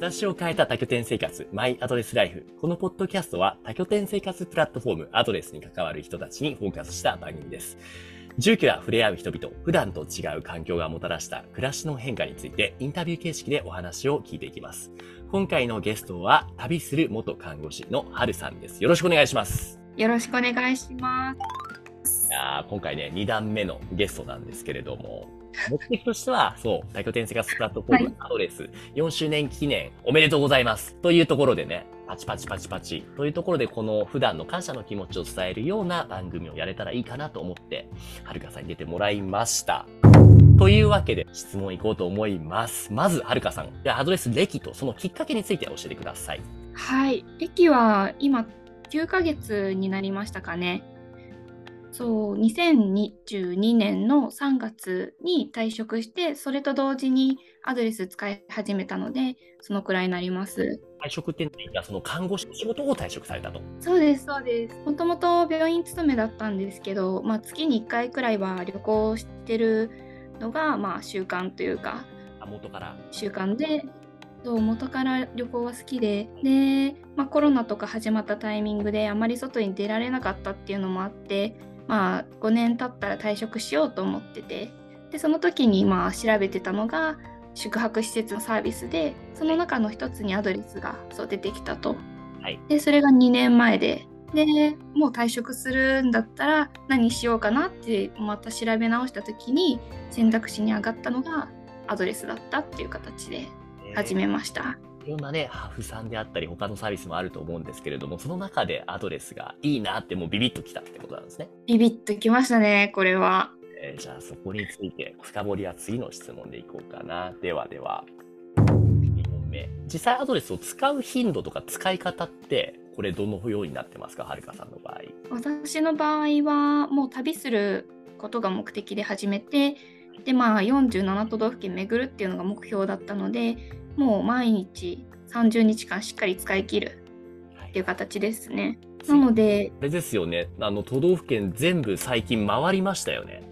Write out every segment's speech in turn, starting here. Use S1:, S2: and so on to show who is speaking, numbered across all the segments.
S1: 私を変えた多拠点生活、マイアドレスライフ。このポッドキャストは多拠点生活プラットフォームアドレスに関わる人たちにフォーカスした番組です。住居や触れ合う人々、普段と違う環境がもたらした暮らしの変化についてインタビュー形式でお話を聞いていきます。今回のゲストは旅する元看護師のはるさんです。よろしくお願いします。
S2: よろしくお願いします。
S1: いや今回ね、2段目のゲストなんですけれども、目的としては、そう、多拠点生活プラットフォームアドレス4周年記念おめでとうございますというところでね、パチパチパチパチというところでこの普段の感謝の気持ちを伝えるような番組をやれたらいいかなと思って、はるかさんに出てもらいました。というわけで質問いこうと思います。まず、はるかさん、アドレス歴とそのきっかけについて教えてください。
S2: はい。歴は今9ヶ月になりましたかね。そう2022年の3月に退職してそれと同時にアドレス使い始めたのでそのくらいになります。
S1: 退職って何かその看護師の仕事を退職されたと。
S2: そうですそうです。もともと病院勤めだったんですけど、まあ、月に1回くらいは旅行してるのがまあ習慣というか
S1: あ元から。
S2: 習慣で元から旅行は好きでで、まあ、コロナとか始まったタイミングであまり外に出られなかったっていうのもあってまあ、5年経ったら退職しようと思っててでその時にまあ調べてたのが宿泊施設のサービスでその中の一つにアドレスがそう出てきたと。はい、でそれが2年前ででもう退職するんだったら何しようかなってまた調べ直した時に選択肢に上がったのがアドレスだったっていう形で始めました。
S1: えーいろんなね、ハフさんであったり、他のサービスもあると思うんですけれども、その中でアドレスがいいなってもうビビッときたってことなんですね。
S2: ビビッときましたね、これは。
S1: えー、じゃあそこについて深掘りは次の質問でいこうかな。ではでは、2問目。実際アドレスを使う頻度とか使い方って、これどのようになってますか、はるかさんの場合。
S2: 私の場合は、もう旅することが目的で始めて、でまあ47都道府県巡るっていうのが目標だったのでもう毎日30日間しっかり使い切るっていう形ですね。なので。
S1: あれですよね。あの、都道府県全部最近回りましたよね。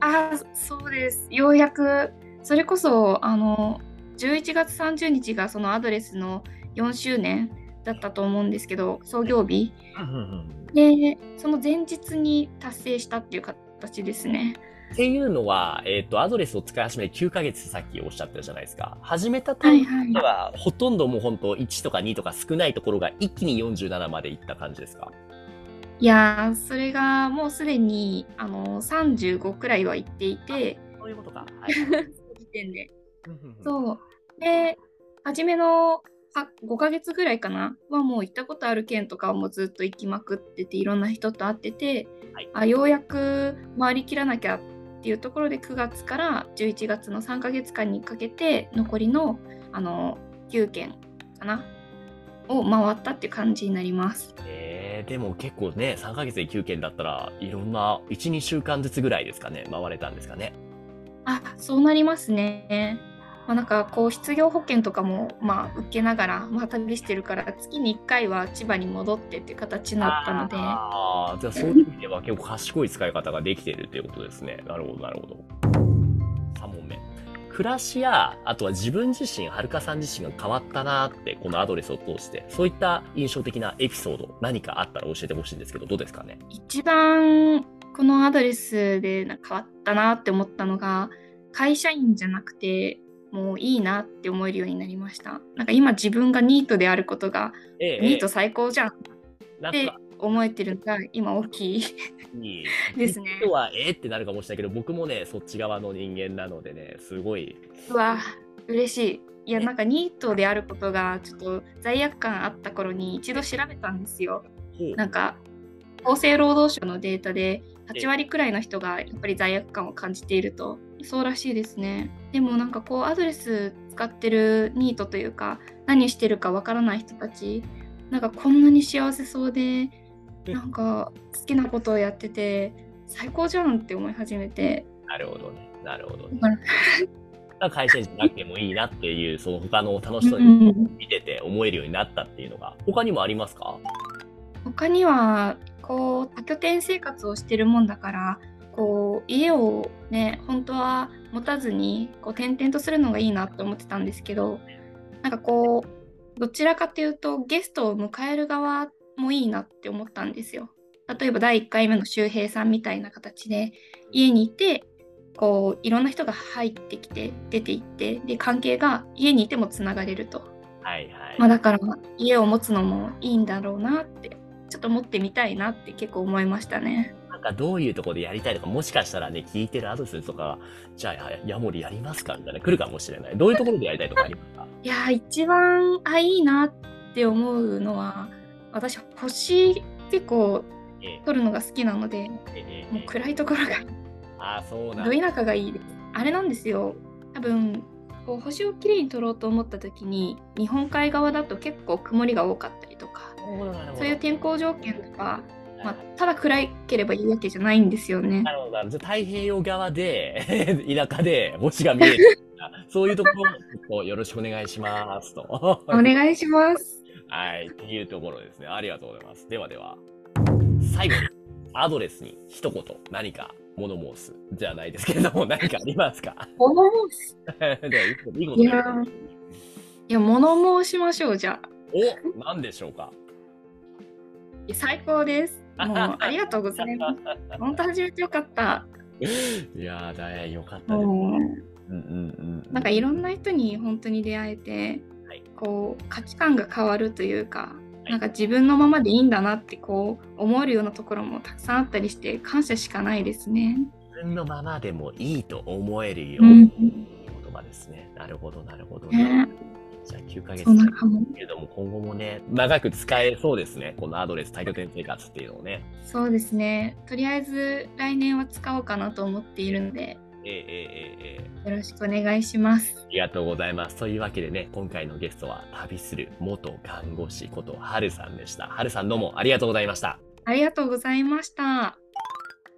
S2: ああ、そうです。ようやく、それこそ、あの、11月30日がそのアドレスの4周年だったと思うんですけど、創業日。で、その前日に達成したっていう形ですね。
S1: っていうのは、えっ、ー、と、アドレスを使い始めて9ヶ月さっきおっしゃったじゃないですか。始めた時では、はいはい、ほとんどもう本当1とか2とか少ないところが一気に47までいった感じですか？
S2: いやそれがもうすでにあの35くらいは行っていて、
S1: そういうことか。はい、
S2: 時点で。そう。で、初めの5ヶ月ぐらいかなはもう行ったことある県とかもずっと行きまくってていろんな人と会ってて、はい、あようやく回りきらなきゃっっていうところで9月から11月の3ヶ月間にかけて残りのあの9件かなを回ったっていう感じになります。
S1: えー、でも結構ね3ヶ月で9件だったらいろんな12週間ずつぐらいですかね回れたんですかね。
S2: あそうなりますね。まあ、なんかこう失業保険とかもまあ受けながら、まあ、旅してるから月に1回は千葉に戻ってっていう形になったので。
S1: ああじゃあそういう意味では結構賢い使い方ができてるっていうことですね。なるほどなるほど。3問目。暮らしやあとは自分自身はるかさん自身が変わったなってこのアドレスを通してそういった印象的なエピソード何かあったら教えてほしいんですけどどうですかね？
S2: 一番このアドレスで変わったなって思ったのが会社員じゃなくてもういいなって思えるようになりました。なんか今自分がニートであることが、ええ、ニート最高じゃんって思えてるのが今大きいですね。
S1: 人はええってなるかもしれないけど僕もねそっち側の人間なのでねすごい。
S2: うわ嬉しい。いやなんかニートであることがちょっと罪悪感あった頃に一度調べたんですよ。なんか厚生労働省のデータで8割くらいの人がやっぱり罪悪感を感じているとそうらしいですね。でもなんかこうアドレス使ってるニートというか何してるかわからない人たちなんかこんなに幸せそうでなんか好きなことをやってて最高じゃんって思い始めて。
S1: なるほどね。なるほどね。会社員じゃなくてもいいなっていうその他の楽しそうに見てて思えるようになったっていうのが他にもありますか？
S2: 他にはこう多拠点生活をしてるもんだからこう家をね本当は持たずにこう転々とするのがいいなって思ってたんですけどなんかこう、どちらかというとゲストを迎える側もいいなって思ったんですよ。例えば第1回目の周平さんみたいな形で家にいてこういろんな人が入ってきて出ていってで関係が家にいてもつながれると、
S1: はいはい。
S2: まあ、だから家を持つのもいいんだろうなってちょっと持ってみたいなって結構思いましたね。
S1: なんかどういうところでやりたいとか、もしかしたらね、聞いてるアドレスとか、じゃあ、やヤモリやりますかみたいな、来るかもしれない。どういうところでやりたいとかありますか？
S2: いやー一番あいいなって思うのは私星結構
S1: ええ
S2: 撮るのが好きなので
S1: ええ
S2: もう暗いところが
S1: ああ、そうなんだ。
S2: ど田舎がいいです。あれなんですよ。多分こう星をきれいに撮ろうと思った時に日本海側だと結構曇りが多かったりとか。そういう天候条件とか、まあ、ただ暗いければいいわけじゃないんですよね
S1: な。るほどなるほど。じゃあ太平洋側で、田舎で星が見える。そういうところをよろしくお願いしますと。
S2: お願いします。
S1: はい、っていうところですね。ありがとうございます。ではでは、最後に、アドレスに一言何か物申すじゃないですけれども、何かありますか？
S2: 物申す？
S1: では、い
S2: やーいや、物申しましょう、じゃあ。
S1: お、何でしょうか？
S2: 最高です。もう、ありがとうございます。本当始めてよかった。
S1: いやー、だいよかったです。
S2: もう、
S1: うんうんうん。
S2: なんかいろんな人に本当に出会えて、
S1: はい
S2: こう価値観が変わるというか、
S1: い
S2: なんか自分のままでいいんだなってこう思えるようなところもたくさんあったりして感謝しかないですね。
S1: 自分のままでもいいと思えるよ
S2: う、
S1: うんな言葉ですね。なるほど、なるほど。
S2: ね
S1: じゃあ9ヶ月。けれども、今後もね、長く使えそうですね。このアドレス、大拠点生活っていうのをね。
S2: そうですね。とりあえず来年は使おうかなと思っているので、
S1: ええええええ
S2: よろしくお願いします。
S1: ありがとうございます。というわけでね、今回のゲストは旅する元看護師ことはるさんでした。はるさんどうもありがとうございました。
S2: ありがとうございました。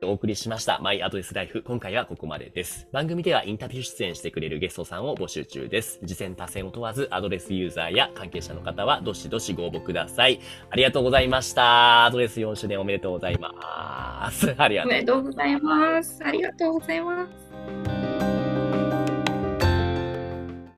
S1: お送りしましたマイアドレスライフ。今回はここまでです。番組ではインタビュー出演してくれるゲストさんを募集中です。次戦多戦を問わずアドレスユーザーや関係者の方はどしどしご応募ください。ありがとうございました。アドレス4周年おめでとうございます。ありがとう
S2: おめでとうございます。ありがとうございます。